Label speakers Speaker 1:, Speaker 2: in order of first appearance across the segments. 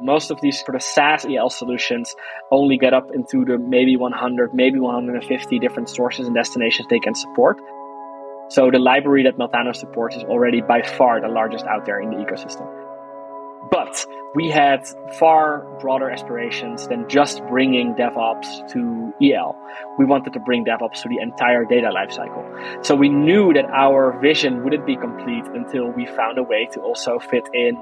Speaker 1: Most of these sort of SaaS EL solutions only get up into the maybe 100, maybe 150 different sources and destinations they can support. So the library that Meltano supports is already by far the largest out there in the ecosystem. But we had far broader aspirations than just bringing DevOps to EL. We wanted to bring DevOps to the entire data lifecycle. So we knew that our vision wouldn't be complete until we found a way to also fit in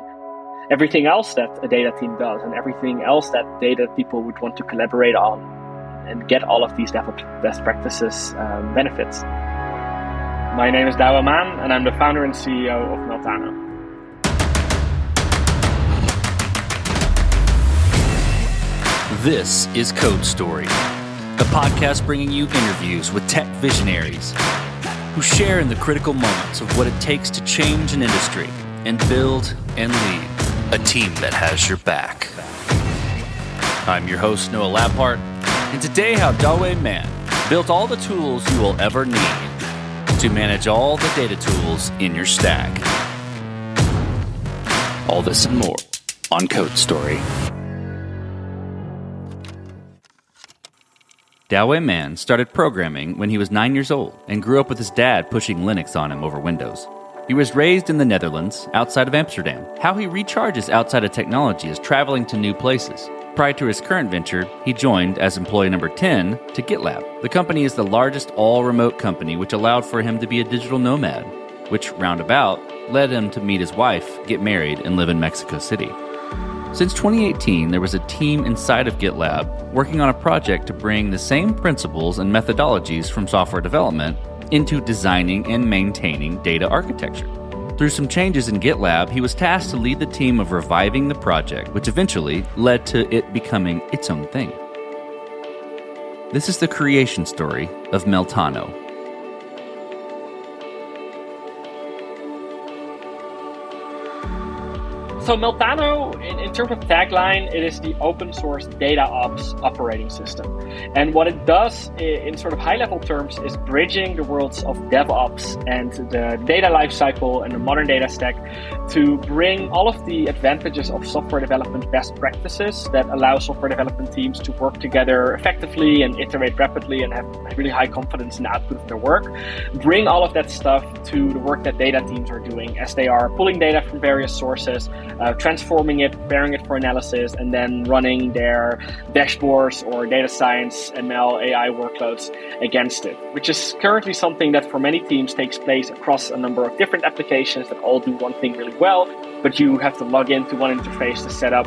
Speaker 1: everything else that a data team does and everything else that data people would want to collaborate on and get all of these best practices um, benefits. My name is Douwe Maan and I'm the founder and CEO of Meltano.
Speaker 2: This is Code Story, a podcast bringing you interviews with tech visionaries who share in the critical moments of what it takes to change an industry and build and lead a team that has your back. I'm your host, Noah Labhart, and today how Douwe Maan built all the tools you will ever need to manage all the data tools in your stack. All this and more on Code Story. Douwe Maan started programming when he was nine years old and grew up with his dad pushing Linux on him over Windows. He was raised in the Netherlands, outside of Amsterdam. How he recharges outside of technology is traveling to new places. Prior to his current venture, he joined as employee number 10 to GitLab. The company is the largest all remote company, which allowed for him to be a digital nomad, which roundabout led him to meet his wife, get married, and live in Mexico City. Since 2018, there was a team inside of GitLab working on a project to bring the same principles and methodologies from software development into designing and maintaining data architecture. Through some changes in GitLab, he was tasked to lead the team of reviving the project, which eventually led to it becoming its own thing. This is the creation story of Meltano,
Speaker 1: So Meltano, in, in, terms of tagline, it is the open source data ops operating system. And what it does in sort of high level terms is bridging the worlds of DevOps and the data lifecycle and the modern data stack to bring all of the advantages of software development best practices that allow software development teams to work together effectively and iterate rapidly and have really high confidence in the output of their work. Bring all of that stuff to the work that data teams are doing as they are pulling data from various sources uh, transforming it, preparing it for analysis, and then running their dashboards or data science, ML, AI workloads against it, which is currently something that for many teams takes place across a number of different applications that all do one thing really well, but you have to log into one interface to set up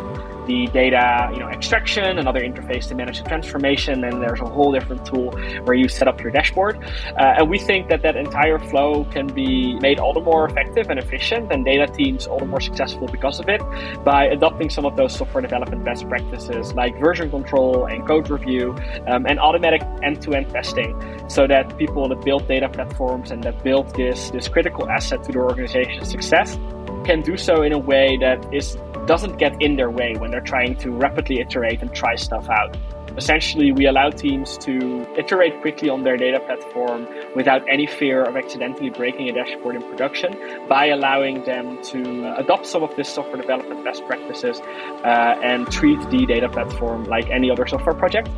Speaker 1: the data, you know, extraction, another interface to manage the transformation, and there's a whole different tool where you set up your dashboard. Uh, and we think that that entire flow can be made all the more effective and efficient, and data teams all the more successful because of it by adopting some of those software development best practices like version control and code review um, and automatic end-to-end testing, so that people that build data platforms and that build this this critical asset to their organization's success can do so in a way that is doesn't get in their way when they're trying to rapidly iterate and try stuff out. Essentially, we allow teams to iterate quickly on their data platform without any fear of accidentally breaking a dashboard in production by allowing them to adopt some of this software development best practices uh, and treat the data platform like any other software project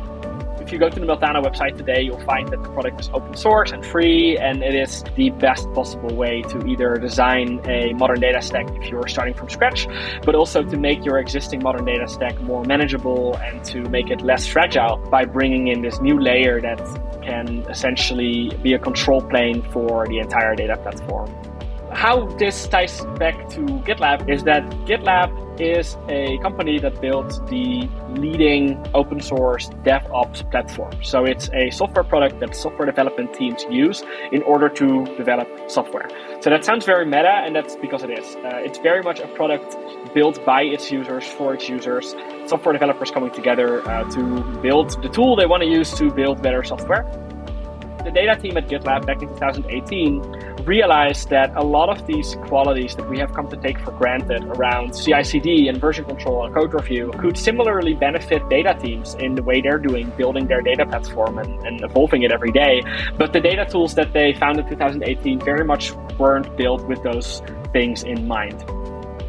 Speaker 1: if you go to the Meltano website today, you'll find that the product is open source and free, and it is the best possible way to either design a modern data stack if you're starting from scratch, but also to make your existing modern data stack more manageable and to make it less fragile by bringing in this new layer that can essentially be a control plane for the entire data platform how this ties back to GitLab is that GitLab is a company that built the leading open source DevOps platform. So it's a software product that software development teams use in order to develop software. So that sounds very meta, and that's because it is. Uh, it's very much a product built by its users for its users. Software developers coming together uh, to build the tool they want to use to build better software the data team at GitLab back in 2018 realized that a lot of these qualities that we have come to take for granted around CI CD and version control and code review could similarly benefit data teams in the way they're doing, building their data platform and, and evolving it every day. But the data tools that they found in 2018 very much weren't built with those things in mind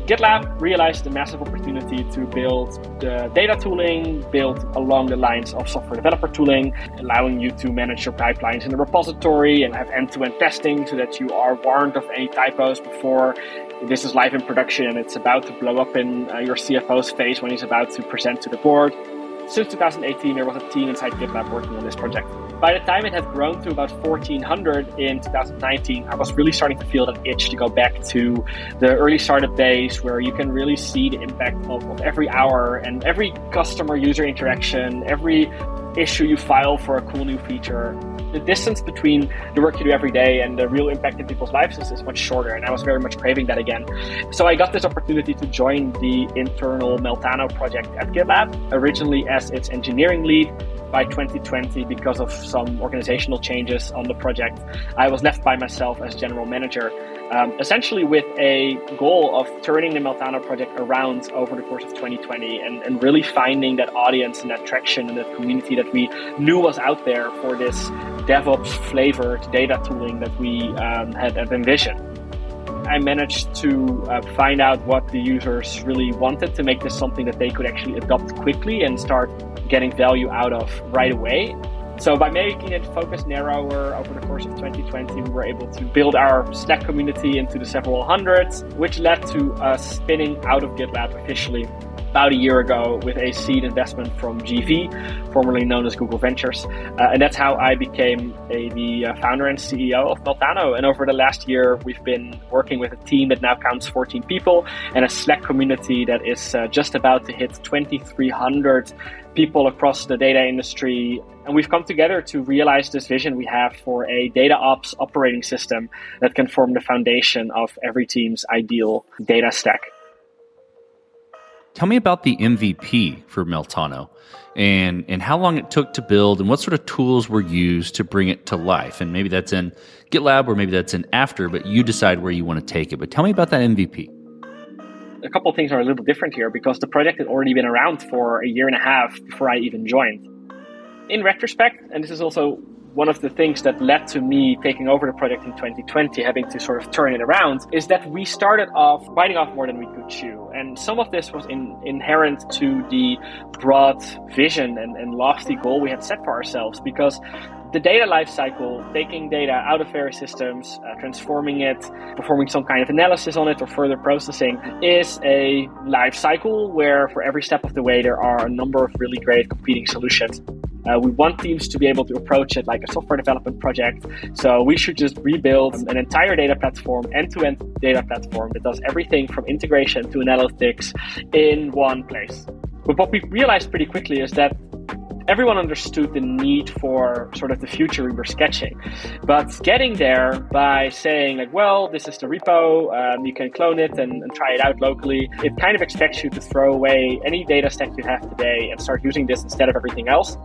Speaker 1: GitLab realized the massive opportunity to build the data tooling, built along the lines of software developer tooling, allowing you to manage your pipelines in the repository and have end-to-end testing so that you are warned of any typos before this is live in production and it's about to blow up in uh, your CFO's face when he's about to present to the board. Since 2018, there was a team inside GitLab working on this project. By the time it had grown to about 1400 in 2019, I was really starting to feel that itch to go back to the early startup days where you can really see the impact of, of every hour and every customer user interaction, every issue you file for a cool new feature. The distance between the work you do every day and the real impact in people's lives is, much shorter, and I was very much craving that again. So I got this opportunity to join the internal Meltano project at GitLab, originally as its engineering lead, by 2020 because of some organizational changes on the project. I was left by myself as general manager, um, essentially with a goal of turning the Meltano project around over the course of 2020 and, and really finding that audience and that traction and that community that we knew was out there for this DevOps flavored data tooling that we um, had, had envisioned. I managed to uh, find out what the users really wanted to make this something that they could actually adopt quickly and start getting value out of right away. So by making it focus narrower over the course of 2020, we were able to build our Slack community into the several hundreds, which led to us spinning out of GitLab officially about a year ago with a seed investment from GV, formerly known as Google Ventures. Uh, and that's how I became a, the uh, founder and CEO of Meltano. And over the last year, we've been working with a team that now counts 14 people and a Slack community that is uh, just about to hit 2,300 people across the data industry. And we've come together to realize this vision we have for a data ops operating system that can form the foundation of every team's ideal data stack.
Speaker 2: Tell me about the MVP for Meltano and, and how long it took to build and what sort of tools were used to bring it to life. And maybe that's in GitLab or maybe that's in after, but you decide where you want to take it. But tell me about that MVP.
Speaker 1: A couple things are a little different here because the project had already been around for a year and a half before I even joined. In retrospect, and this is also one of the things that led to me taking over the project in 2020, having to sort of turn it around, is that we started off biting off more than we could chew. And some of this was in, inherent to the broad vision and, and lofty goal we had set for ourselves because the data lifecycle, taking data out of various systems, uh, transforming it, performing some kind of analysis on it or further processing, is a life cycle where for every step of the way there are a number of really great competing solutions. Uh, we want teams to be able to approach it like a software development project. So we should just rebuild an entire data platform, end to end data platform that does everything from integration to analytics in one place. But what we realized pretty quickly is that everyone understood the need for sort of the future we were sketching. But getting there by saying, like, well, this is the repo, um, you can clone it and, and, try it out locally, it kind of expects you to throw away any data stack you have today and start using this instead of everything else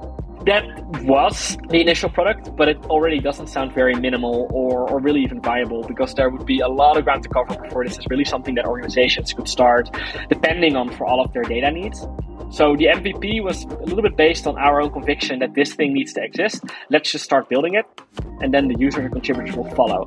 Speaker 1: that was the initial product, but it already doesn't sound very minimal or, or really even viable because there would be a lot of ground to cover before this is really something that organizations could start depending on for all of their data needs. So the MVP was a little bit based on our own conviction that this thing needs to exist. Let's just start building it, and then the users and contributors will follow.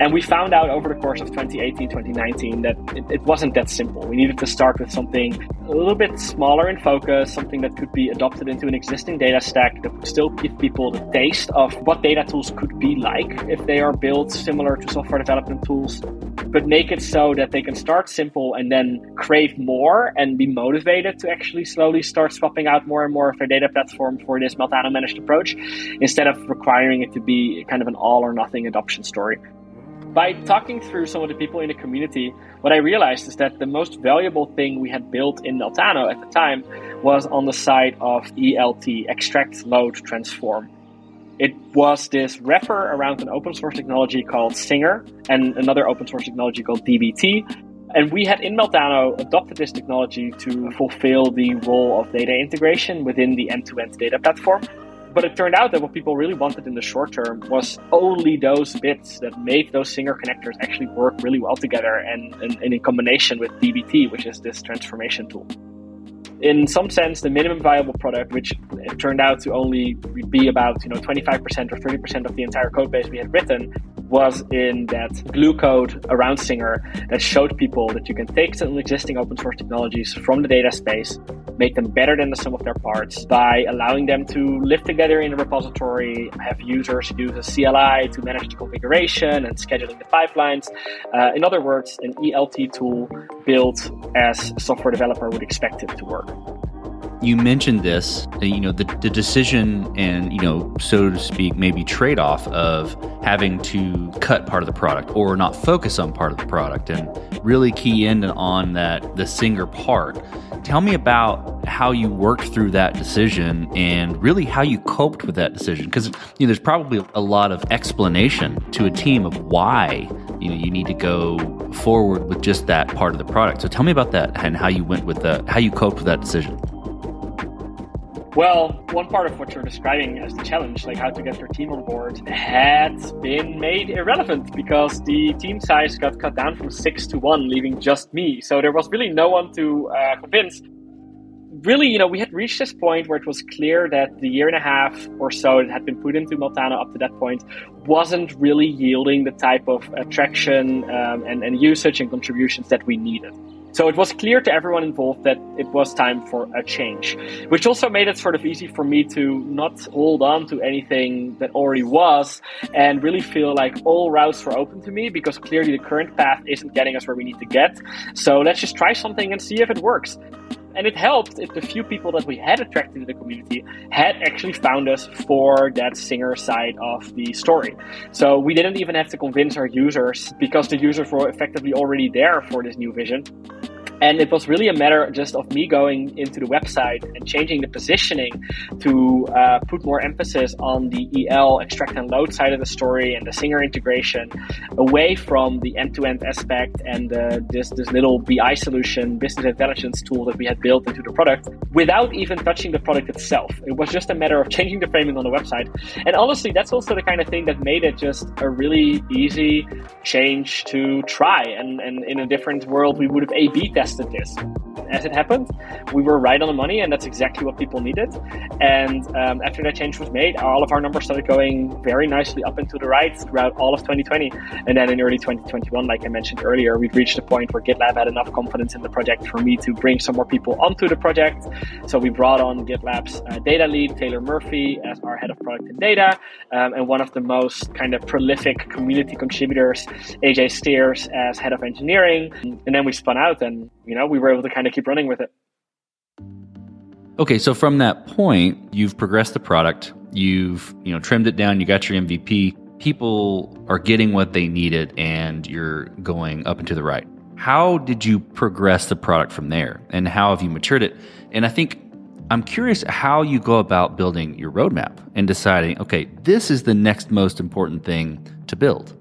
Speaker 1: And we found out over the course of 2018, 2019 that it, it wasn't that simple. We needed to start with something a little bit smaller in focus, something that could be adopted into an existing data stack that would still give people the taste of what data tools could be like if they are built similar to software development tools, but make it so that they can start simple and then crave more and be motivated to actually slowly start swapping out more and more of their data platform for this Meltano managed approach instead of requiring it to be kind of an all or nothing adoption story by talking through some of the people in the community, what I realized is that the most valuable thing we had built in Meltano at the time was on the side of ELT, extract, load, transform. It was this wrapper around an open source technology called Singer and another open source technology called DBT. And we had in Meltano adopted this technology to fulfill the role of data integration within the end to end data platform. But it turned out that what people really wanted in the short term was only those bits that make those Singer connectors actually work really well together and, and, and in combination with DBT, which is this transformation tool in some sense, the minimum viable product, which turned out to only be about you know 25% or 30% of the entire code base we had written, was in that glue code around Singer that showed people that you can take some existing open source technologies from the data space, make them better than the sum of their parts by allowing them to live together in a repository, have users use a CLI to manage the configuration and scheduling the pipelines. Uh, in other words, an ELT tool built as a software developer would expect it to work
Speaker 2: you mentioned this, uh, you know, the, the decision and, you know, so to speak, maybe trade off of having to cut part of the product or not focus on part of the product and really key in on that, the singer part. Tell me about how you worked through that decision and really how you coped with that decision. Because you know, there's probably a lot of explanation to a team of why you know you need to go forward with just that part of the product. So tell me about that and how you went with that, how you coped with that decision.
Speaker 1: Well, one part of what you're describing as the challenge, like how to get your team on board, had been made irrelevant because the team size got cut down from six to one, leaving just me. So there was really no one to uh, convince. Really, you know, we had reached this point where it was clear that the year and a half or so that had been put into Meltano up to that point wasn't really yielding the type of attraction um, and, and usage and contributions that we needed. So it was clear to everyone involved that it was time for a change, which also made it sort of easy for me to not hold on to anything that already was and really feel like all routes were open to me because clearly the current path isn't getting us where we need to get. So let's just try something and see if it works. And it helped if the few people that we had attracted to the community had actually found us for that singer side of the story. So we didn't even have to convince our users because the users were effectively already there for this new vision. And it was really a matter just of me going into the website and changing the positioning to uh, put more emphasis on the EL extract and load side of the story and the Singer integration away from the end to end aspect and uh, this, this little BI solution, business intelligence tool that we had built into the product without even touching the product itself. It was just a matter of changing the framing on the website. And honestly, that's also the kind of thing that made it just a really easy change to try. And, and in a different world, we would have A B tested this. As it happened, we were right on the money, and that's exactly what people needed. And um, after that change was made, all of our numbers started going very nicely up into the right throughout all of 2020. And then in early 2021, like I mentioned earlier, we'd reached a point where GitLab had enough confidence in the project for me to bring some more people onto the project. So we brought on GitLab's uh, data lead, Taylor Murphy, as our head of product and data, um, and one of the most kind of prolific community contributors, AJ Steers, as head of engineering. And then we spun out and you know, we were able to kind of keep running with it.
Speaker 2: Okay, so from that point, you've progressed the product, you've, you know, trimmed it down, you got your MVP, people are getting what they needed and you're going up and to the right. How did you progress the product from there and how have you matured it? And I think I'm curious how you go about building your roadmap and deciding, okay, this is the next most important thing to build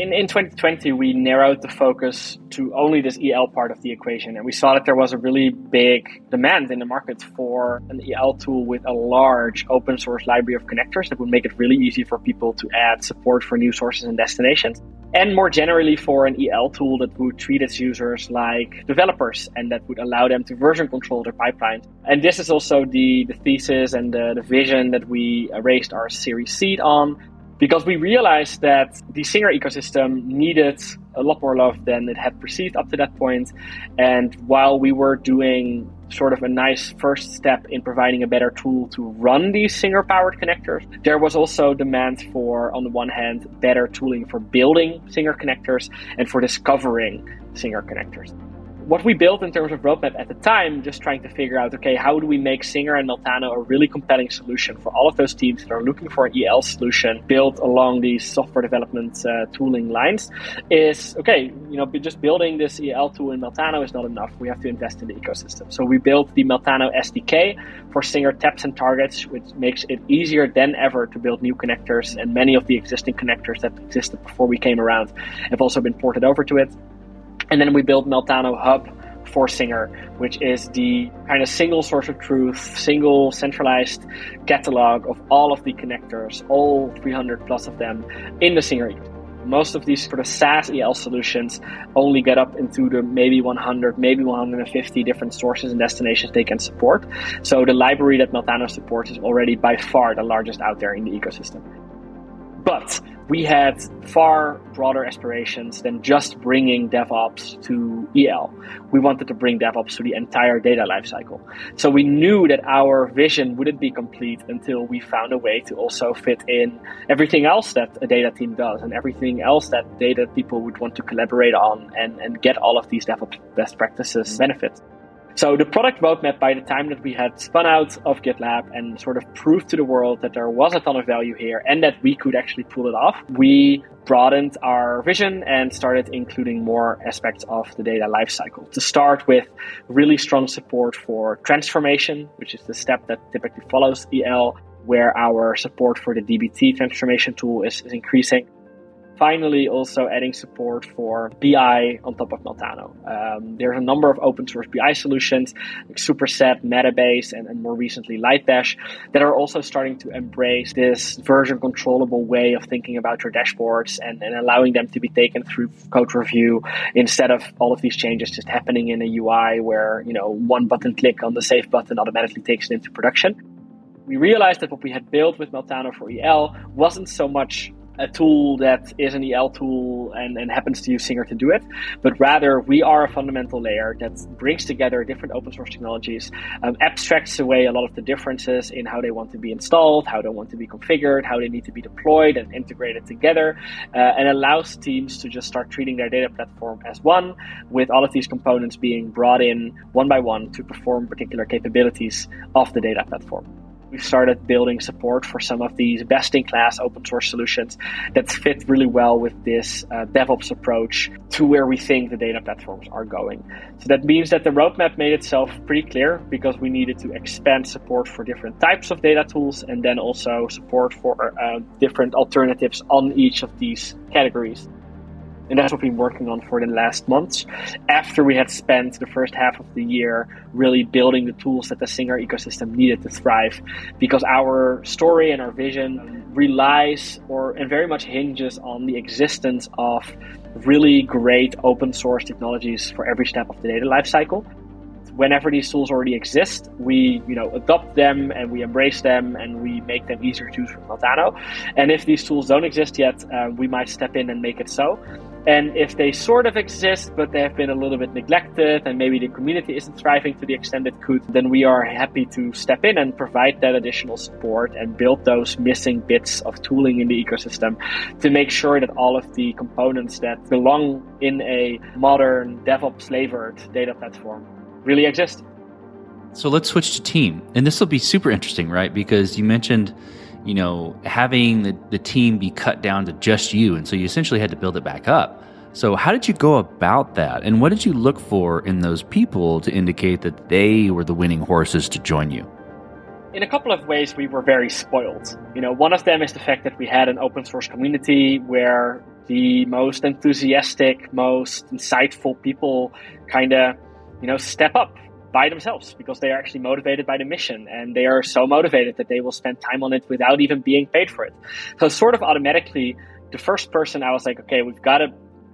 Speaker 1: in, in 2020, we narrowed the focus to only this EL part of the equation. And we saw that there was a really big demand in the market for an EL tool with a large open source library of connectors that would make it really easy for people to add support for new sources and destinations. And more generally, for an EL tool that would treat its users like developers and that would allow them to version control their pipelines. And this is also the, the thesis and the, the vision that we raised our Series Seed on because we realized that the Singer ecosystem needed a lot more love than it had perceived up to that point. And while we were doing sort of a nice first step in providing a better tool to run these Singer powered connectors, there was also demand for, on the one hand, better tooling for building Singer connectors and for discovering Singer connectors what we built in terms of roadmap at the time, just trying to figure out, okay, how do we make Singer and Meltano a really compelling solution for all of those teams that are looking for an EL solution built along these software development uh, tooling lines is, okay, you know, just building this EL tool in Meltano is not enough. We have to invest in the ecosystem. So we built the Meltano SDK for Singer taps and targets, which makes it easier than ever to build new connectors. And many of the existing connectors that existed before we came around have also been ported over to it. And then we built Meltano Hub for Singer, which is the kind of single source of truth, single centralized catalog of all of the connectors, all 300 plus of them in the Singer most of these sort of SaaS EL solutions only get up into the maybe 100, maybe 150 different sources and destinations they can support. So the library that Meltano supports is already by far the largest out there in the ecosystem. But we had far broader aspirations than just bringing DevOps to EL. We wanted to bring DevOps to the entire data lifecycle. So we knew that our vision wouldn't be complete until we found a way to also fit in everything else that a data team does and everything else that data people would want to collaborate on and, and get all of these DevOps best practices benefits. So the product roadmap, by the time that we had spun out of GitLab and sort of proved to the world that there was a ton of value here and that we could actually pull it off, we broadened our vision and started including more aspects of the data lifecycle. To start with really strong support for transformation, which is the step that typically follows EL, where our support for the DBT transformation tool is, is increasing finally also adding support for BI on top of Meltano. Um, there's a number of open source BI solutions like Superset, Metabase, and, and more recently Lightdash that are also starting to embrace this version controllable way of thinking about your dashboards and, and allowing them to be taken through code review instead of all of these changes just happening in a UI where, you know, one button click on the save button automatically takes it into production we realized that what we had built with Meltano for EL wasn't so much a tool that is an EL tool and, and happens to use Singer to do it, but rather we are a fundamental layer that brings together different open source technologies, um, abstracts away a lot of the differences in how they want to be installed, how they want to be configured, how they need to be deployed and integrated together, uh, and allows teams to just start treating their data platform as one, with all of these components being brought in one by one to perform particular capabilities of the data platform we started building support for some of these best in class open source solutions that fit really well with this uh, DevOps approach to where we think the data platforms are going. So that means that the roadmap made itself pretty clear because we needed to expand support for different types of data tools and then also support for uh, different alternatives on each of these categories. And that's what we've been working on for the last months. After we had spent the first half of the year really building the tools that the Singer ecosystem needed to thrive, because our story and our vision relies or and very much hinges on the existence of really great open source technologies for every step of the data lifecycle whenever these tools already exist, we you know adopt them and we embrace them and we make them easier to use with Meltano. And if these tools don't exist yet, uh, we might step in and make it so. And if they sort of exist, but they have been a little bit neglected and maybe the community isn't thriving to the extent it could, then we are happy to step in and provide that additional support and build those missing bits of tooling in the ecosystem to make sure that all of the components that belong in a modern DevOps flavored data platform really exist.
Speaker 2: So let's switch to team. And this will be super interesting, right? Because you mentioned you know, having the, the team be cut down to just you. And so you essentially had to build it back up. So, how did you go about that? And what did you look for in those people to indicate that they were the winning horses to join you?
Speaker 1: In a couple of ways, we were very spoiled. You know, one of them is the fact that we had an open source community where the most enthusiastic, most insightful people kind of, you know, step up by themselves because they are actually motivated by the mission and they are so motivated that they will spend time on it without even being paid for it. So sort of automatically, the first person I was like, okay, we've got to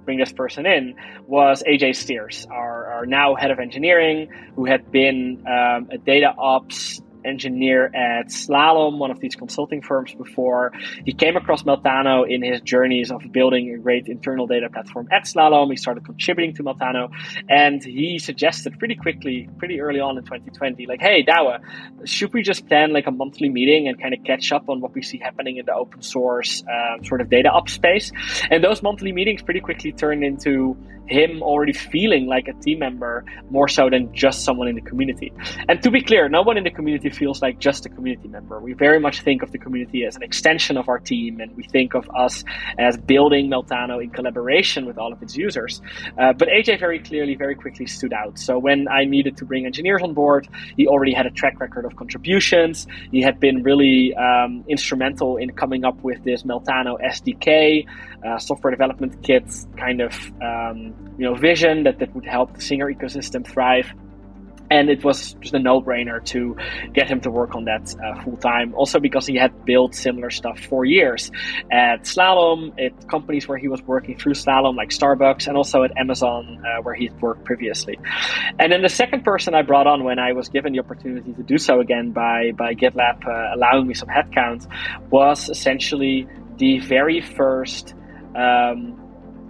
Speaker 1: bring this person in was AJ Steers, our, our now head of engineering, who had been um, a data ops engineer at Slalom, one of these consulting firms before. He came across Meltano in his journeys of building a great internal data platform at Slalom. He started contributing to Meltano and he suggested pretty quickly, pretty early on in 2020, like, hey, Douwe, should we just plan like a monthly meeting and kind of catch up on what we see happening in the open source um, sort of data up space? And those monthly meetings pretty quickly turned into him already feeling like a team member more so than just someone in the community. And to be clear, no one in the community feels like just a community member. We very much think of the community as an extension of our team, and we think of us as building Meltano in collaboration with all of its users. Uh, but AJ very clearly, very quickly stood out. So when I needed to bring engineers on board, he already had a track record of contributions. He had been really um, instrumental in coming up with this Meltano SDK, uh, software development kit kind of um, you know vision that, that would help the Singer ecosystem thrive and it was just a no-brainer to get him to work on that uh, full time. Also because he had built similar stuff for years at Slalom, at companies where he was working through Slalom, like Starbucks, and also at Amazon, uh, where he'd worked previously. And then the second person I brought on when I was given the opportunity to do so again by by GitLab uh, allowing me some headcount was essentially the very first um,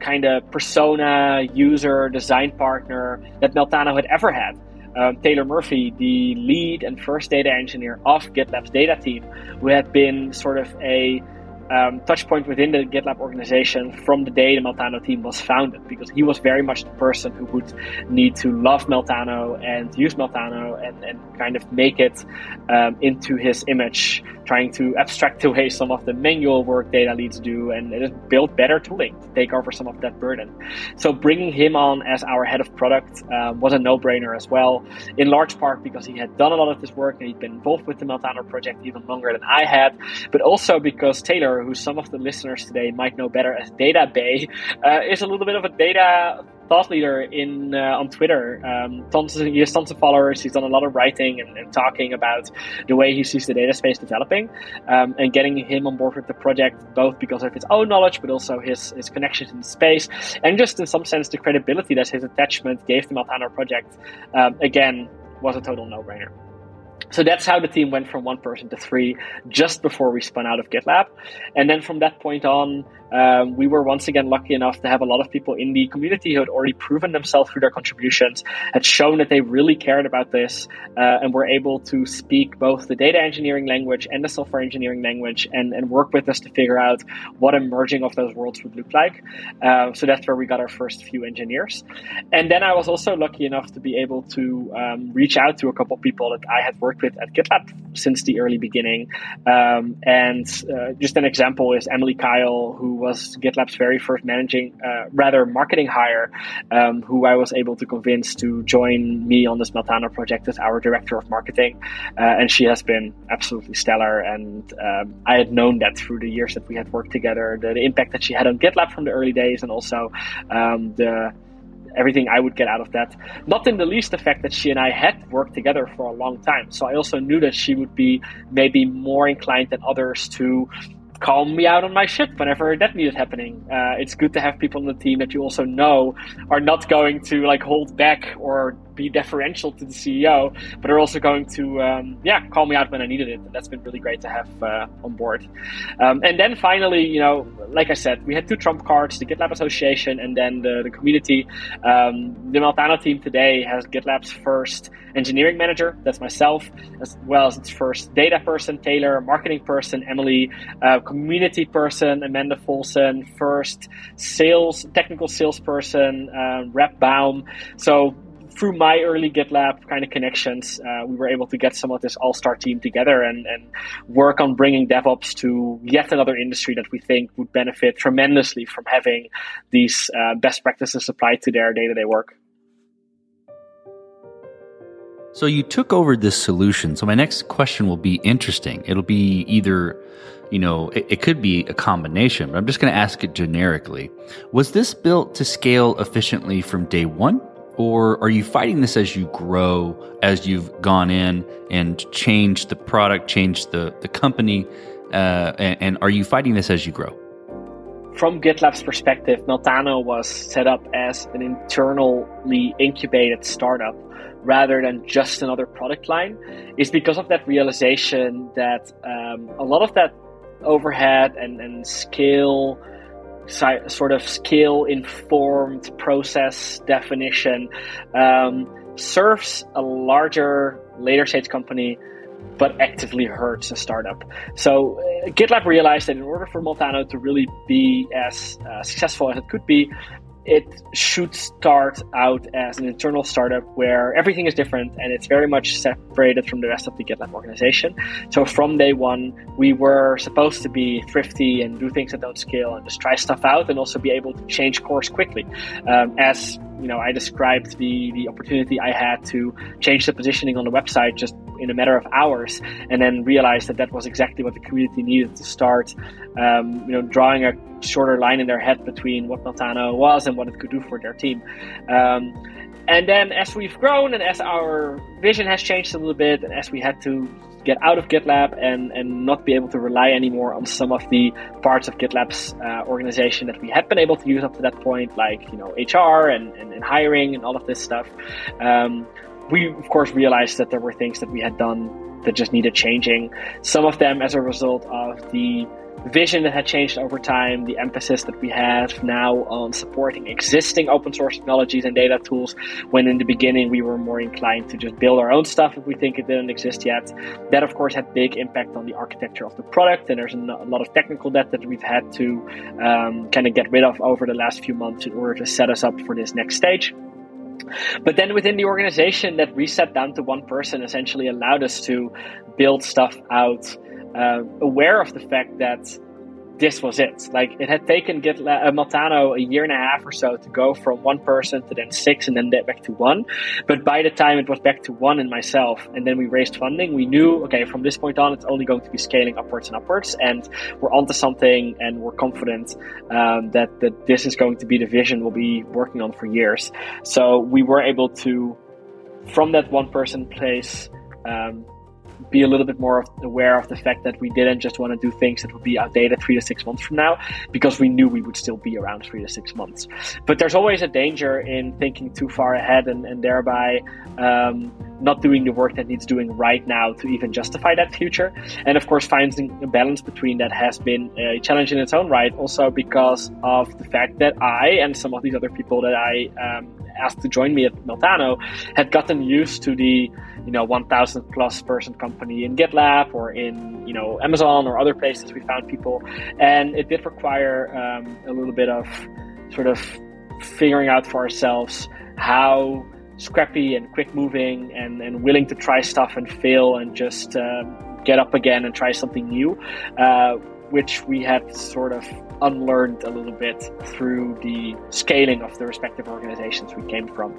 Speaker 1: kind of persona, user, design partner that Meltano had ever had. Um, Taylor Murphy, the lead and first data engineer of GitLab's data team, who had been sort of a um, touch point within the GitLab organization from the day the Meltano team was founded, because he was very much the person who would need to love Meltano and use Meltano and, and kind of make it um, into his image, trying to abstract away some of the manual work data leads do and just build better tooling to take over some of that burden. So bringing him on as our head of product um, was a no-brainer as well, in large part because he had done a lot of this work and he'd been involved with the Meltano project even longer than I had, but also because Taylor who some of the listeners today might know better as Data Bay, uh, is a little bit of a data thought leader in uh, on Twitter. Um, tons, he has tons of followers. He's done a lot of writing and, and talking about the way he sees the data space developing, um, and getting him on board with the project, both because of his own knowledge, but also his his connections in the space, and just in some sense the credibility that his attachment gave the Meltano project. Um, again, was a total no brainer. So that's how the team went from one person to three just before we spun out of GitLab. And then from that point on, um, we were once again lucky enough to have a lot of people in the community who had already proven themselves through their contributions, had shown that they really cared about this, uh, and were able to speak both the data engineering language and the software engineering language and, and work with us to figure out what a merging of those worlds would look like. Uh, so that's where we got our first few engineers. And then I was also lucky enough to be able to um, reach out to a couple of people that I had worked with at GitLab since the early beginning. Um, and uh, just an example is Emily Kyle, who was GitLab's very first managing, uh, rather marketing hire, um, who I was able to convince to join me on this Meltano project as our director of marketing. Uh, and she has been absolutely stellar. And um, I had known that through the years that we had worked together, the, the, impact that she had on GitLab from the early days, and also um, the everything I would get out of that. Not in the least the fact that she and I had worked together for a long time. So I also knew that she would be maybe more inclined than others to call me out on my shit whenever that needed happening. Uh, it's good to have people on the team that you also know are not going to like hold back or be deferential to the CEO, but are also going to um, yeah call me out when I needed it. And that's been really great to have uh, on board. Um, and then finally, you know, like I said, we had two trump cards: the GitLab Association and then the, the community. Um, the Meltano team today has GitLab's first engineering manager. That's myself, as well as its first data person, Taylor, marketing person, Emily, uh, community person, Amanda Folson, first sales, technical salesperson, uh, Rep Baum. So through my early GitLab kind of connections, uh, we were able to get some of this all star team together and, and work on bringing DevOps to yet another industry that we think would benefit tremendously from having these uh, best practices applied to their day to day work.
Speaker 2: So you took over this solution. So my next question will be interesting. It'll be either, you know, it, it could be a combination, but I'm just going to ask it generically. Was this built to scale efficiently from day one? Or are you fighting this as you grow, as you've gone in and changed the product, changed the, the company? Uh, and, and are you fighting this as you grow?
Speaker 1: From GitLab's perspective, Meltano was set up as an internally incubated startup rather than just another product line is because of that realization that um, a lot of that overhead and, and sort of skill informed process definition um, serves a larger later stage company but actively hurts a startup. So uh, GitLab realized that in order for Meltano to really be as uh, successful as it could be, it should start out as an internal startup where everything is different and it's very much separated from the rest of the GitLab organization. So from day one, we were supposed to be thrifty and do things that don't scale and just try stuff out and also be able to change course quickly. Um, as you know, I described the the opportunity I had to change the positioning on the website just in a matter of hours, and then realized that that was exactly what the community needed to start. Um, you know, drawing a shorter line in their head between what Meltano was and what it could do for their team. Um, and then as we've grown and as our vision has changed a little bit, and as we had to get out of GitLab and, and not be able to rely anymore on some of the parts of GitLab's uh, organization that we had been able to use up to that point, like you know HR and, and, and hiring and all of this stuff. Um, we of course realized that there were things that we had done that just needed changing. Some of them as a result of the vision that had changed over time, the emphasis that we have now on supporting existing open source technologies and data tools, when in the beginning we were more inclined to just build our own stuff if we think it didn't exist yet. That, of course, had big impact on the architecture of the product, and there's a lot of technical debt that we've had to um, kind of get rid of over the last few months in order to set us up for this next stage. But then within the organization, that reset down to one person essentially allowed us to build stuff out, uh, aware of the fact that this was it. Like it had taken GitLab, uh, Meltano a year and a half or so to go from one person to then six and then back to one. But by the time it was back to one and myself, and then we raised funding, we knew, okay, from this point on, it's only going to be scaling upwards and upwards. And we're onto something and we're confident um, that, that this is going to be the vision we'll be working on for years. So we were able to, from that one person place, um, be a little bit more aware of the fact that we didn't just want to do things that would be outdated three to six months from now because we knew we would still be around three to six months. But there's always a danger in thinking too far ahead and, and thereby um, not doing the work that needs doing right now to even justify that future. And of course, finding a balance between that has been a challenge in its own right, also because of the fact that I and some of these other people that I um, asked to join me at Meltano had gotten used to the you know 1000 plus person company in GitLab or in you know Amazon or other places we found people. And it did require um, a little bit of sort of figuring out for ourselves how scrappy and quick moving and, and willing to try stuff and fail and just um, get up again and try something new. Uh, which we had sort of unlearned a little bit through the scaling of the respective organizations we came from.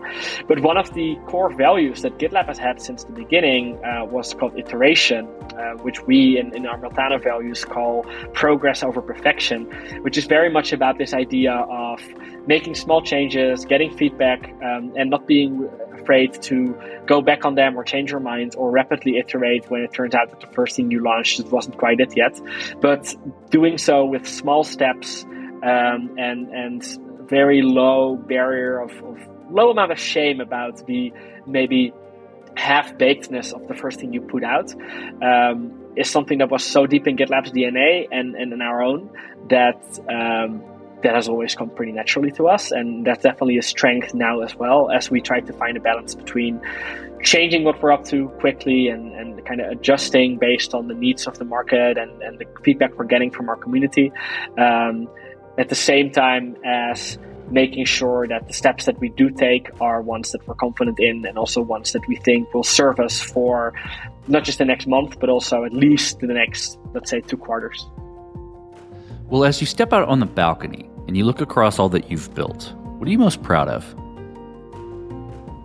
Speaker 1: But one of the core values that GitLab has had since the beginning uh, was called iteration, uh, which we in, in our Meltano values call progress over perfection, which is very much about this idea of making small changes, getting feedback, um, and not being afraid to go back on them or change your mind or rapidly iterate when it turns out that the first thing you launched wasn't quite it yet. But doing so with small steps um, and and very low barrier of, of low amount of shame about the maybe half bakedness of the first thing you put out um, is something that was so deep in GitLab's DNA and, and in our own that um, that has always come pretty naturally to us. And that's definitely a strength now as well as we try to find a balance between changing what we're up to quickly and, and kind of adjusting based on the needs of the market and, and the feedback we're getting from our community. Um, at the same time as making sure that the steps that we do take are ones that we're confident in and also ones that we think will serve us for not just the next month, but also at least the next, let's say, two quarters.
Speaker 2: Well, as you step out on the balcony and you look across all that you've built, what are you most proud of?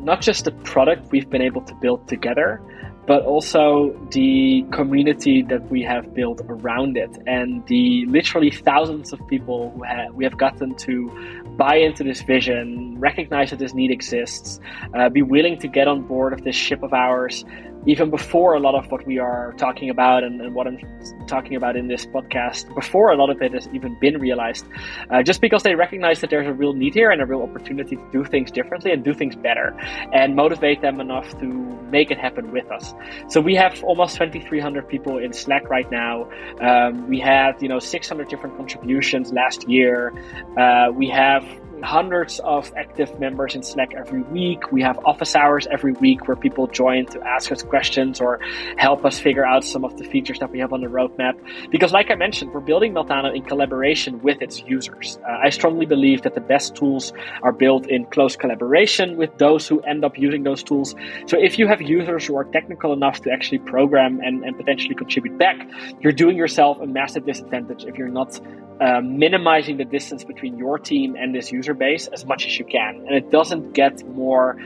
Speaker 1: Not just the product we've been able to build together, but also the community that we have built around it and the literally thousands of people who have, we have gotten to buy into this vision, recognize that this need exists, uh, be willing to get on board of this ship of ours, even before a lot of what we are talking about and, and, what I'm talking about in this podcast, before a lot of it has even been realized, uh, just because they recognize that there's a real need here and a real opportunity to do things differently and do things better and motivate them enough to make it happen with us. So we have almost 2,300 people in Slack right now. Um, we had, you know, 600 different contributions last year. Uh, we have hundreds of active members in Slack every week. We have office hours every week where people join to ask us questions or help us figure out some of the features that we have on the roadmap. Because, like I mentioned, we're building Meltano in collaboration with its users. Uh, I strongly believe that the best tools are built in close collaboration with those who end up using those tools. So, if you have users who are technical enough to actually program and, and potentially contribute back, you're doing yourself a massive disadvantage if you're not um, minimizing the distance between your team and this user base as much as you can. And it doesn't get more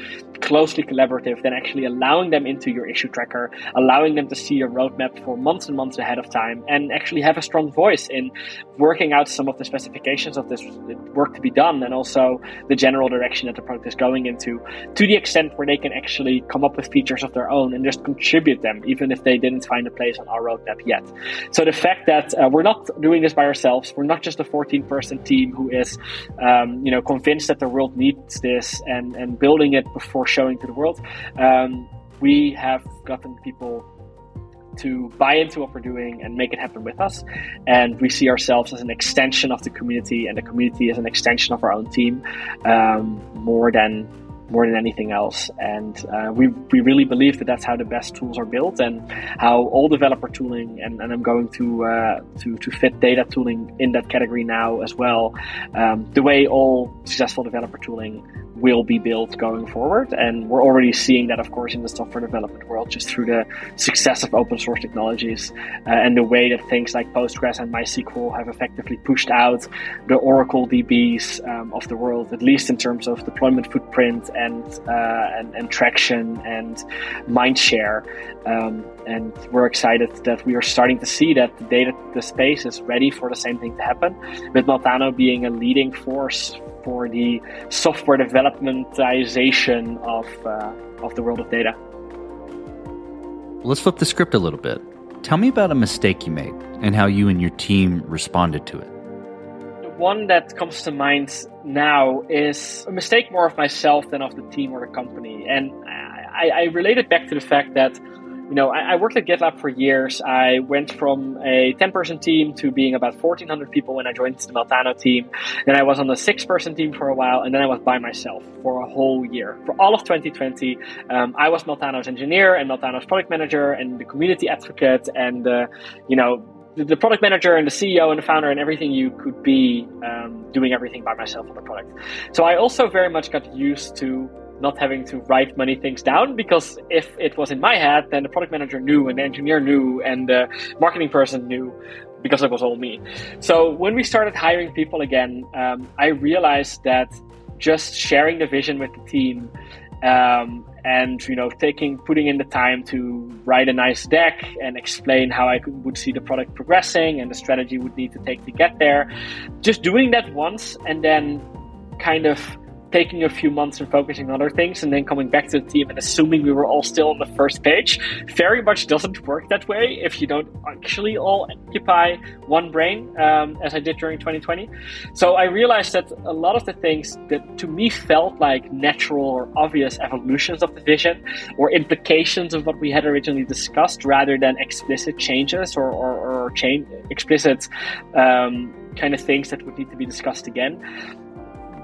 Speaker 1: closely collaborative than actually allowing them into your issue tracker, allowing them to see a roadmap for months and months ahead of time, and actually have a strong voice in working out some of the specifications of this work to be done and also the general direction that the product is going into to the extent where they can actually come up with features of their own and just contribute them, even if they didn't find a place on our roadmap yet. So the fact that uh, we're not doing this by ourselves, we're not just a 14 person team who is, um, you know, convinced that the world needs this and, and building it before showing to the world. Um, we have gotten people to buy into what we're doing and make it happen with us. And we see ourselves as an extension of the community, and the community as an extension of our own team, um, more than more than anything else. And uh, we, we really believe that that's how the best tools are built and how all developer tooling, and, and I'm going to, uh, to, to fit data tooling in that category now as well, um, the way all successful developer tooling will be built going forward. And we're already seeing that, of course, in the software development world, just through the success of open source technologies uh, and the way that things like Postgres and MySQL have effectively pushed out the Oracle DBs um, of the world, at least in terms of deployment footprint and uh, and, and, traction and mind share. Um, and we're excited that we are starting to see that the data, the space is ready for the same thing to happen. With Meltano being a leading force for the software developmentization of, uh, of the world of data.
Speaker 2: Let's flip the script a little bit. Tell me about a mistake you made and how you and your team responded to it.
Speaker 1: The one that comes to mind now is a mistake more of myself than of the team or the company. And I, I relate it back to the fact that you know, I, I, worked at GitLab for years. I went from a 10 person team to being about 1,400 people when I joined the Meltano team. Then I was on a six person team for a while, and then I was by myself for a whole year. For all of 2020, um, I was Meltano's engineer and Meltano's product manager and the community advocate and, uh, you know, the product manager and the CEO and the founder and everything you could be um, doing everything by myself on the product. So I also very much got used to not having to write many things down because if it was in my head, then the product manager knew and the engineer knew and the marketing person knew because it was all me. So when we started hiring people again, um, I realized that just sharing the vision with the team um, and you know taking putting in the time to write a nice deck and explain how I could, would see the product progressing and the strategy would need to take to get there just doing that once and then kind of taking a few months and focusing on other things and then coming back to the team and assuming we were all still on the first page very much doesn't work that way if you don't actually all occupy one brain um, as i did during 2020 so i realized that a lot of the things that to me felt like natural or obvious evolutions of the vision or implications of what we had originally discussed rather than explicit changes or, or, or change explicit um, kind of things that would need to be discussed again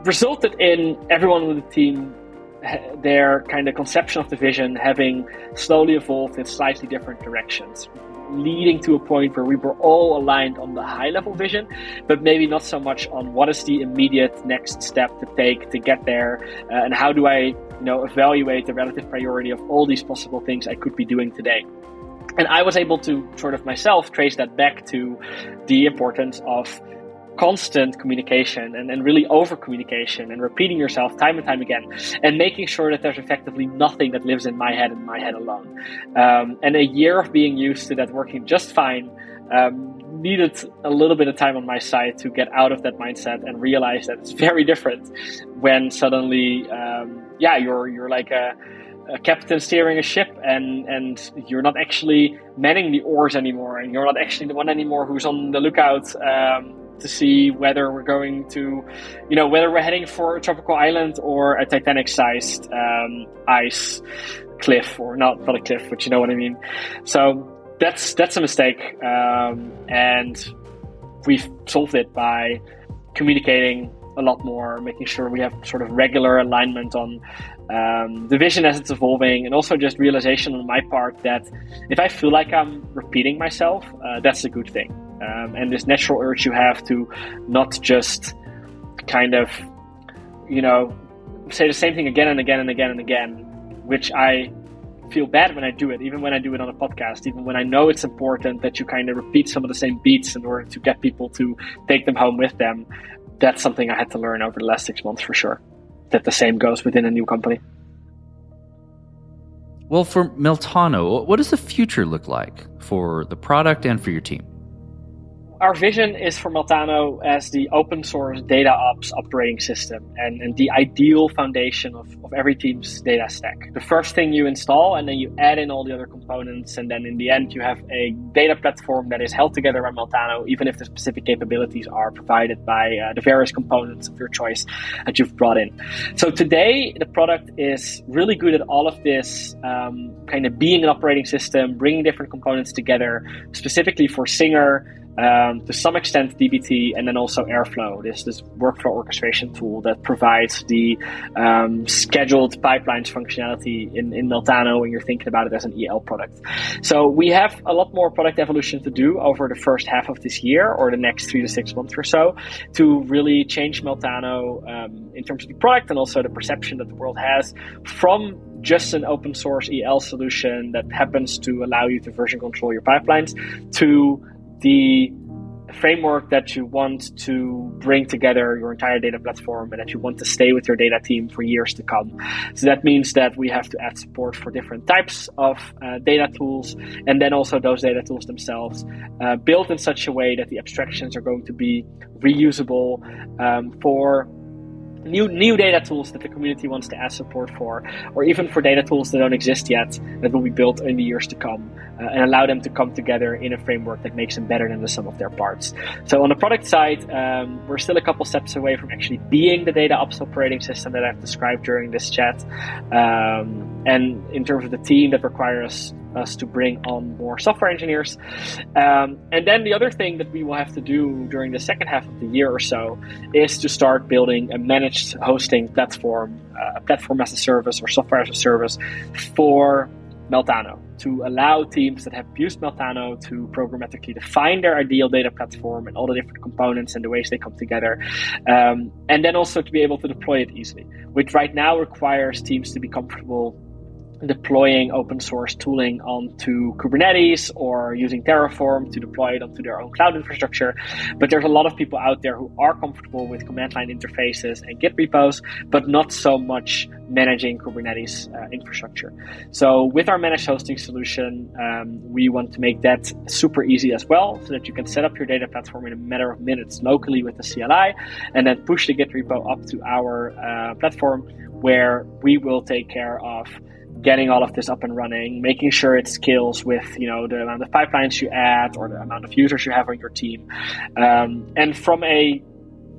Speaker 1: resulted in everyone on the team their kind of conception of the vision having slowly evolved in slightly different directions leading to a point where we were all aligned on the high level vision but maybe not so much on what is the immediate next step to take to get there uh, and how do i you know evaluate the relative priority of all these possible things i could be doing today. And i was able to sort of myself trace that back to the importance of constant communication and, and really over communication and repeating yourself time and time again and making sure that there's effectively nothing that lives in my head and my head alone. Um, and a year of being used to that working just fine um, needed a little bit of time on my side to get out of that mindset and realize that it's very different when suddenly, um, yeah, you're you're like a a captain steering a ship and and you're not actually manning the oars anymore and you're not actually the one anymore who's on the lookout um, to see whether we're going to, you know, whether we're heading for a tropical island or a Titanic-sized um, ice cliff, or not not a cliff, but you know what I mean. So that's that's a mistake, um, and we've solved it by communicating a lot more, making sure we have sort of regular alignment on um, the vision as it's evolving, and also just realization on my part that if I feel like I'm repeating myself, uh, that's a good thing um, and this natural urge you have to not just kind of, you know, say the same thing again and again and again and again, which I feel bad when I do it, even when I do it on a podcast, even when I know it's important that you kind of repeat some of the same beats in order to get people to take them home with them. That's something I had to learn over the last six months for sure. That the same goes within a new company.
Speaker 2: Well, for Meltano, what does the future look like for the product and for your team?
Speaker 1: Our vision is for Meltano as the open source data ops operating system and, and the ideal foundation of, of every team's data stack. The first thing you install, and then you add in all the other components, and then in the end, you have a data platform that is held together by Meltano, even if the specific capabilities are provided by uh, the various components of your choice that you've brought in. So today, the product is really good at all of this, um, kind of being an operating system, bringing different components together, specifically for Singer um, to some extent DBT, and then also Airflow, this this workflow orchestration tool that provides the um, scheduled pipelines functionality in, in Meltano when you're thinking about it as an EL product. So we have a lot more product evolution to do over the first half of this year or the next three to six months or so to really change Meltano um, in terms of the product and also the perception that the world has from just an open source EL solution that happens to allow you to version control your pipelines to the framework that you want to bring together your entire data platform and that you want to stay with your data team for years to come. So that means that we have to add support for different types of uh, data tools and then also those data tools themselves uh, built in such a way that the abstractions are going to be reusable um, for new new data tools that the community wants to add support for, or even for data tools that don't exist yet that will be built in the years to come, uh, and allow them to come together in a framework that makes them better than the sum of their parts. So on the product side, um, we're still a couple steps away from actually being the data ops operating system that I've described during this chat. Um, and in terms of the team that requires us to bring on more software engineers. Um, and then the other thing that we will have to do during the second half of the year or so is to start building a managed hosting platform, uh, a platform as a service or software as a service for Meltano to allow teams that have used Meltano to programmatically define their ideal data platform and all the different components and the ways they come together. Um, and then also to be able to deploy it easily, which right now requires teams to be comfortable deploying open source tooling onto Kubernetes or using Terraform to deploy it onto their own cloud infrastructure. But there's a lot of people out there who are comfortable with command line interfaces and Git repos, but not so much managing Kubernetes uh, infrastructure. So with our managed hosting solution, um, we want to make that super easy as well, so that you can set up your data platform in a matter of minutes locally with the CLI, and then push the Git repo up to our uh, platform where we will take care of getting all of this up and running, making sure it scales with you know the amount of pipelines you add or the amount of users you have on your team, um, and from a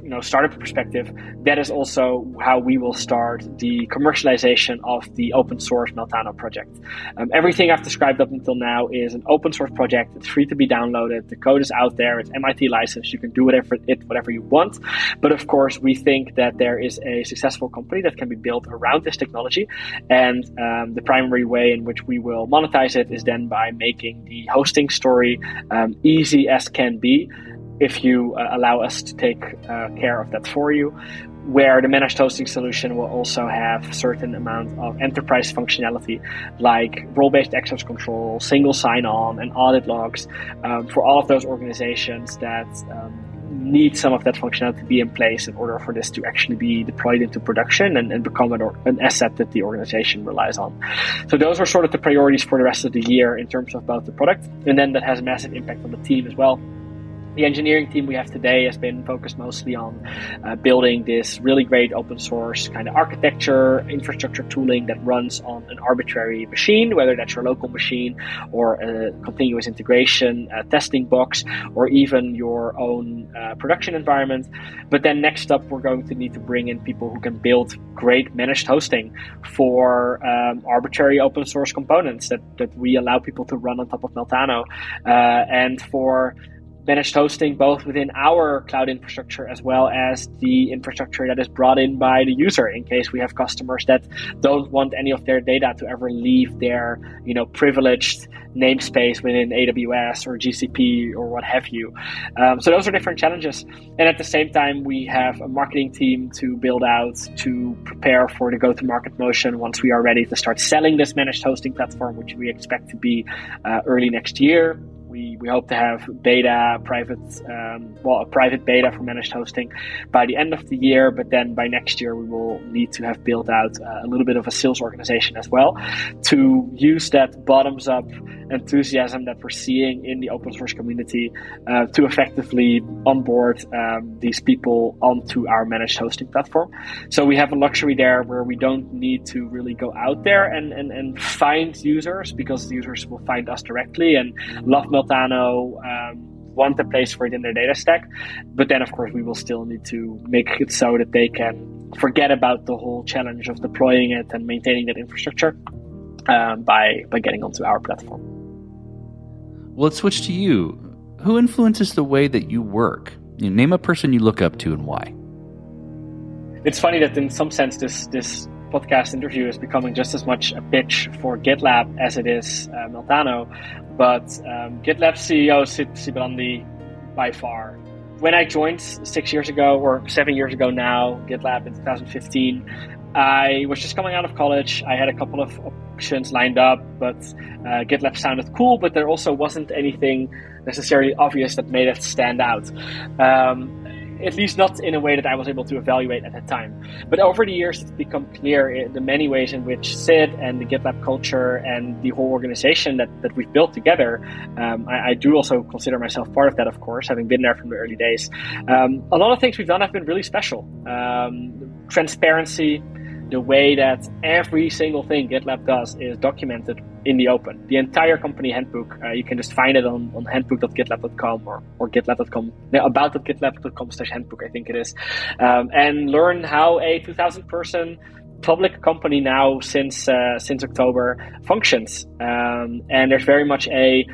Speaker 1: you know startup perspective, that is also how we will start the commercialization of the open source Meltano project. Um, everything I've described up until now is an open source project. It's free to be downloaded. The code is out there. It's MIT licensed. You can do whatever it whatever you want. But of course, we think that there is a successful company that can be built around this technology, and um, the primary way in which we will monetize it is then by making the hosting story um, easy as can be if you uh, allow us to take uh, care of that for you where the managed hosting solution will also have certain amount of enterprise functionality like role-based access control single sign-on and audit logs um, for all of those organizations that um, need some of that functionality to be in place in order for this to actually be deployed into production and, and become an, an, asset that the organization relies on. So those are sort of the priorities for the rest of the year in terms of both the product, and then that has a massive impact on the team as well the engineering team we have today has been focused mostly on uh, building this really great open source kind of architecture, infrastructure tooling that runs on an arbitrary machine, whether that's your local machine or a continuous integration a testing box or even your own uh, production environment. But then next up, we're going to need to bring in people who can build great managed hosting for um, arbitrary open source components that, that we allow people to run on top of Meltano uh, and for managed hosting both within our cloud infrastructure as well as the infrastructure that is brought in by the user in case we have customers that don't want any of their data to ever leave their you know privileged namespace within AWS or GCP or what have you. Um, so those are different challenges. And at the same time, we have a marketing team to build out to prepare for the go-to-market motion once we are ready to start selling this managed hosting platform, which we expect to be uh, early next year We, we hope to have beta, private, um, well, a private beta for managed hosting by the end of the year. But then by next year, we will need to have built out uh, a little bit of a sales organization as well to use that bottoms up enthusiasm that we're seeing in the open source community uh, to effectively onboard um, these people onto our managed hosting platform. So we have a luxury there where we don't need to really go out there and, and, and find users because the users will find us directly and love Meltano. Um, want a place for it in their data stack. But then, of course, we will still need to make it so that they can forget about the whole challenge of deploying it and maintaining that infrastructure um, by by getting onto our platform.
Speaker 2: Well, let's switch to you. Who influences the way that you work? You name a person you look up to and why.
Speaker 1: It's funny that in some sense this this podcast interview is becoming just as much a pitch for GitLab as it is uh, Meltano. But um, GitLab CEO Sid Sijbrandij, by far. When I joined six years ago, or seven years ago now, GitLab in 2015, I was just coming out of college. I had a couple of options lined up, but uh, GitLab sounded cool, but there also wasn't anything necessarily obvious that made it stand out. Um, at least not in a way that I was able to evaluate at that time. But over the years, it's become clear the many ways in which Sid and the GitLab culture and the whole organization that, that we've built together. Um, I, I, do also consider myself part of that, of course, having been there from the early days. Um, a lot of things we've done have been really special. Um, transparency, the way that every single thing GitLab does is documented in the open. The entire company handbook, uh, you can just find it on, on handbook.gitlab.com or, or gitlab.com, no, about.gitlab.com slash handbook, I think it is, um, and learn how a 2000 person public company now since uh, since October functions. Um, and there's very much a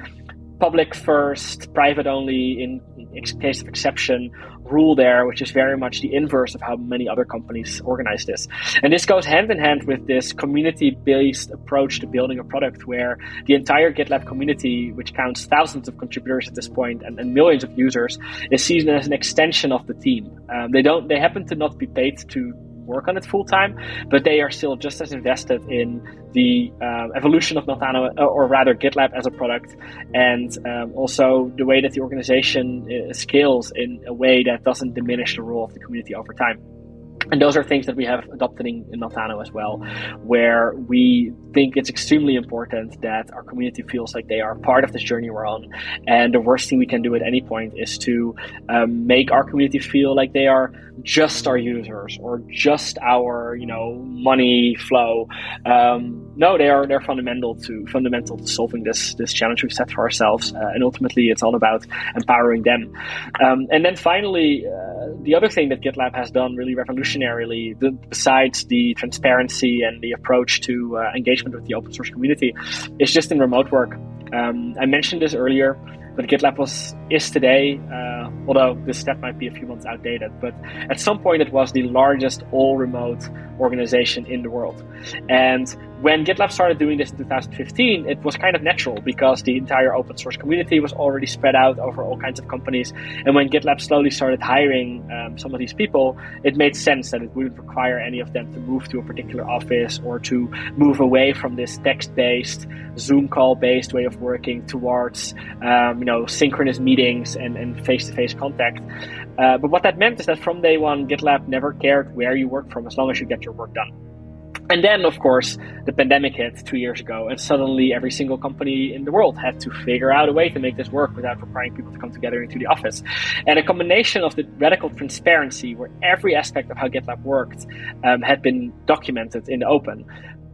Speaker 1: public first, private only in, in case of exception rule there, which is very much the inverse of how many other companies organize this. And this goes hand in hand with this community based approach to building a product where the entire GitLab community, which counts thousands of contributors at this point and, and millions of users, is seen as an extension of the team. Um, they don't, they happen to not be paid to work on it full time, but they are still just as invested in the uh, evolution of Meltano, uh, or rather GitLab as a product, and um, also the way that the organization uh, scales in a way that doesn't diminish the role of the community over time. And those are things that we have adopted in, in Meltano as well, where we think it's extremely important that our community feels like they are part of this journey we're on. And the worst thing we can do at any point is to um, make our community feel like they are just our users or just our, you know, money flow. Um, no, they are they're fundamental to fundamental to solving this this challenge we've set for ourselves. Uh, and ultimately, it's all about empowering them. Um, and then finally, uh, the other thing that GitLab has done really revolutionarily, the, besides the transparency and the approach to uh, engagement with the open source community, is just in remote work. Um, I mentioned this earlier but GitLab was is today, uh, although this step might be a few months outdated, but at some point it was the largest all remote organization in the world. And when GitLab started doing this in 2015, it was kind of natural because the entire open source community was already spread out over all kinds of companies. And when GitLab slowly started hiring um, some of these people, it made sense that it wouldn't require any of them to move to a particular office or to move away from this text based, Zoom call based way of working towards um, you know synchronous meetings and face to face contact. Uh, but what that meant is that from day one, GitLab never cared where you work from as long as you get your work done. And then, of course, the pandemic hit two years ago, and suddenly every single company in the world had to figure out a way to make this work without requiring people to come together into the office. And a combination of the radical transparency, where every aspect of how GitLab worked um, had been documented in the open,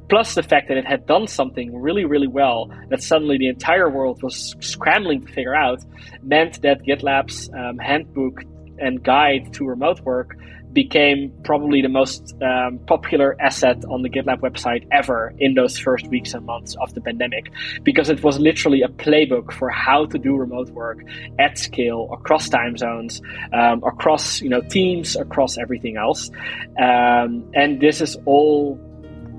Speaker 1: plus the fact that it had done something really, really well that suddenly the entire world was scrambling to figure out, meant that GitLab's um, handbook and guide to remote work became probably the most um, popular asset on the GitLab website ever in those first weeks and months of the pandemic, because it was literally a playbook for how to do remote work at scale across time zones, um, across you know teams, across everything else, um, and this is all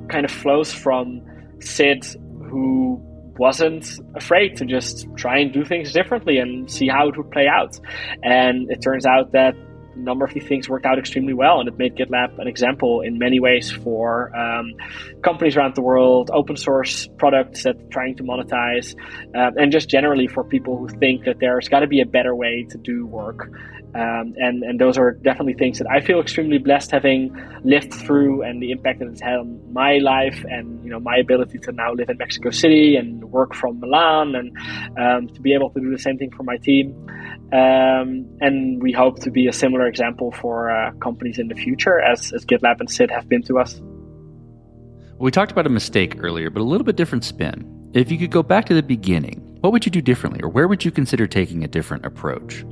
Speaker 1: kind of flows from Sid, who wasn't afraid to just try and do things differently and see how it would play out. And it turns out that a number of these things worked out extremely well, and it made GitLab an example in many ways for um, companies around the world, open source products that are trying to monetize, uh, and just generally for people who think that there's got to be a better way to do work. Um, and and those are definitely things that I feel extremely blessed having lived through, and the impact that it's had on my life, and you know my ability to now live in Mexico City and work from Milan, and um, to be able to do the same thing for my team. Um, and we hope to be a similar example for uh, companies in the future, as, as GitLab and Sid have been to us.
Speaker 2: We talked about a mistake earlier, but a little bit different spin. If you could go back to the beginning, what would you do differently, or where would you consider taking a different approach?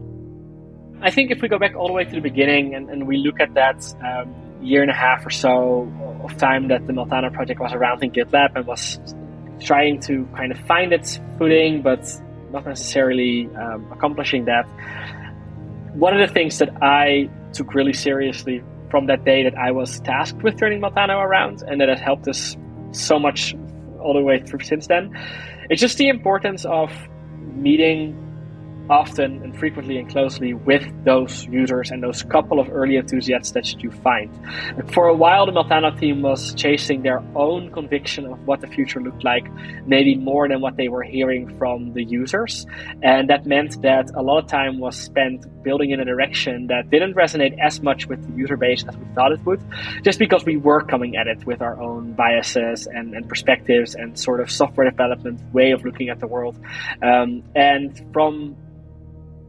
Speaker 1: I think if we go back all the way to the beginning and, and we look at that um, year and a half or so of time that the Meltano project was around in GitLab and was trying to kind of find its footing, but not necessarily um, accomplishing that. One of the things that I took really seriously from that day that I was tasked with turning Meltano around and that has helped us so much all the way through since then, it's just the importance of meeting often and frequently and closely with those users and those couple of early enthusiasts that you find. For a while, the Meltano team was chasing their own conviction of what the future looked like, maybe more than what they were hearing from the users. And that meant that a lot of time was spent building in a direction that didn't resonate as much with the user base as we thought it would, just because we were coming at it with our own biases and, and perspectives and sort of software development way of looking at the world. Um, and from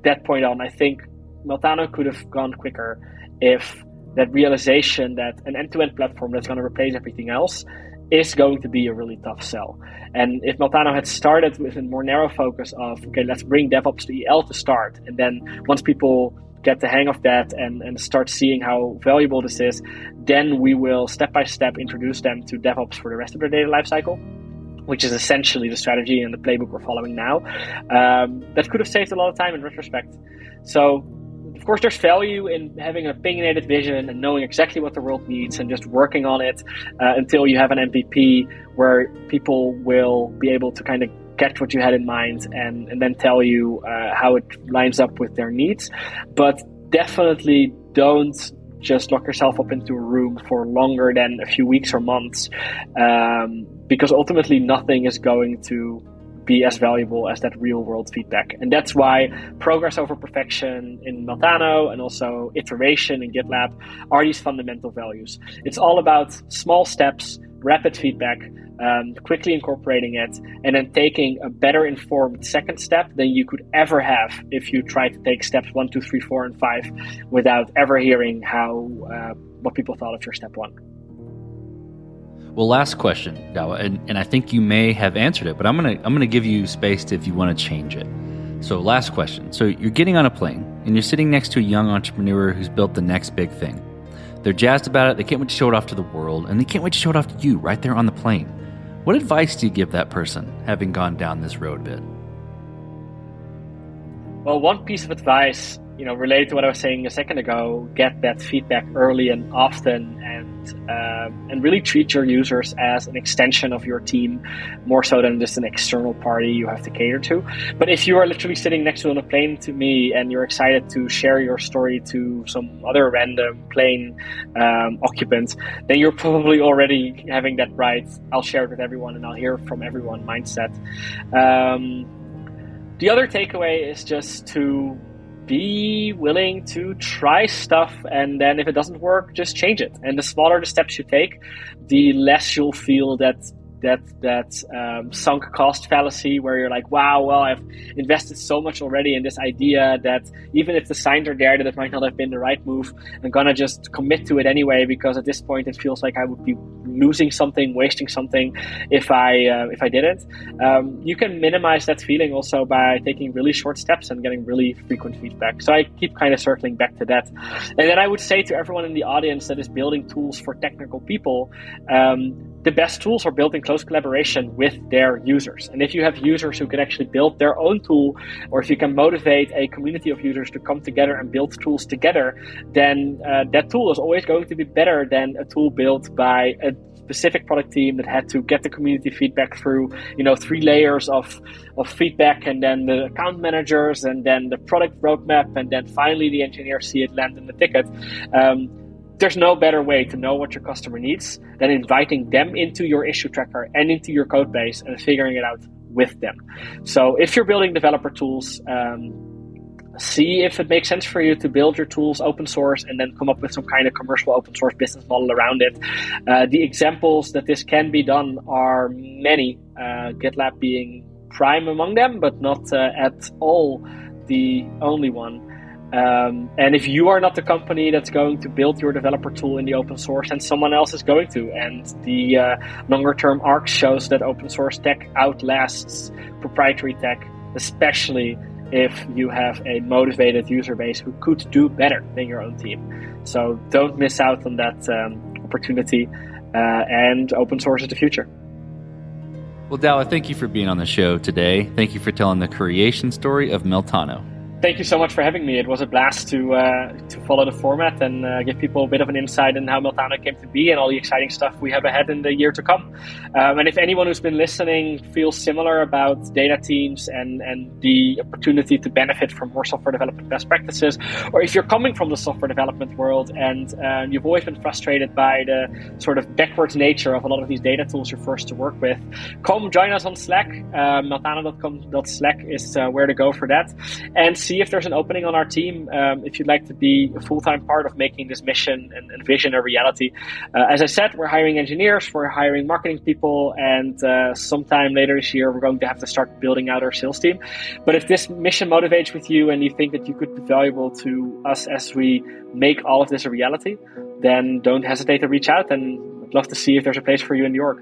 Speaker 1: that point on, I think Meltano could have gone quicker if that realization that an end-to-end platform that's going to replace everything else is going to be a really tough sell. And if Meltano had started with a more narrow focus of, okay, let's bring DevOps to EL to start, and then once people get the hang of that and, and start seeing how valuable this is, then we will step by step introduce them to DevOps for the rest of their data lifecycle which is essentially the strategy and the playbook we're following now. Um, that could have saved a lot of time in retrospect. So, of course, there's value in having an opinionated vision and knowing exactly what the world needs and just working on it uh, until you have an MVP where people will be able to kind of catch what you had in mind and, and then tell you uh, how it lines up with their needs. But definitely don't just lock yourself up into a room for longer than a few weeks or months, um, because ultimately nothing is going to be as valuable as that real world feedback. And that's why progress over perfection in Meltano and also iteration in GitLab are these fundamental values. It's all about small steps, rapid feedback, um, quickly incorporating it, and then taking a better informed second step than you could ever have if you tried to take steps one, two, three, four, and five without ever hearing how uh, what people thought of your step one.
Speaker 2: Well, last question, Douwe, and, and I think you may have answered it, but I'm gonna I'm gonna give you space to, if you want to change it. So, last question. So, you're getting on a plane and you're sitting next to a young entrepreneur who's built the next big thing. They're jazzed about it. They can't wait to show it off to the world, and they can't wait to show it off to you right there on the plane. What advice do you give that person, having gone down this road a bit?
Speaker 1: Well, one piece of advice, you know, related to what I was saying a second ago, get that feedback early and often, and um, and really treat your users as an extension of your team, more so than just an external party you have to cater to. But if you are literally sitting next to on a plane to me and you're excited to share your story to some other random plane um, occupant, then you're probably already having that right. I'll share it with everyone and I'll hear from everyone mindset. Um, the other takeaway is just to be willing to try stuff and then if it doesn't work just change it. And the smaller the steps you take the less you'll feel that that that um, sunk cost fallacy where you're like, wow, well, I've invested so much already in this idea that even if the signs are there that it might not have been the right move, I'm gonna just commit to it anyway because at this point it feels like I would be losing something, wasting something if I uh, if I didn't. Um, you can minimize that feeling also by taking really short steps and getting really frequent feedback. So I keep kind of circling back to that, and then I would say to everyone in the audience that is building tools for technical people. Um, the best tools are built in close collaboration with their users. And if you have users who can actually build their own tool, or if you can motivate a community of users to come together and build tools together, then uh, that tool is always going to be better than a tool built by a specific product team that had to get the community feedback through, you know, three layers of, of feedback and then the account managers and then the product roadmap and then finally the engineers see it land in the ticket. Um, there's no better way to know what your customer needs than inviting them into your issue tracker and into your code base and figuring it out with them. So if you're building developer tools, um, see if it makes sense for you to build your tools open source and then come up with some kind of commercial open source business model around it. Uh, the examples that this can be done are many, uh, GitLab being prime among them, but not uh, at all the only one. Um, and if you are not the company that's going to build your developer tool in the open source, and someone else is going to. And the uh, longer term arc shows that open source tech outlasts proprietary tech, especially if you have a motivated user base who could do better than your own team. So don't miss out on that um, opportunity, uh, and open source is the future.
Speaker 2: Well, Douwe, thank you for being on the show today. Thank you for telling the creation story of Meltano
Speaker 1: thank you so much for having me. It was a blast to uh, to follow the format and uh, give people a bit of an insight in how Meltano came to be and all the exciting stuff we have ahead in the year to come. Um, and if anyone who's been listening feels similar about data teams and and the opportunity to benefit from more software development best practices, or if you're coming from the software development world and um, you've always been frustrated by the sort of backwards nature of a lot of these data tools you're forced to work with, come join us on Slack. Uh, Meltano.com.slack is uh, where to go for that, and see if there's an opening on our team um, if you'd like to be a full-time part of making this mission and, and vision a reality. Uh, as I said, we're hiring engineers, we're hiring marketing people, and uh, sometime later this year we're going to have to start building out our sales team. But if this mission motivates with you and you think that you could be valuable to us as we make all of this a reality, then don't hesitate to reach out and I'd love to see if there's a place for you in New York.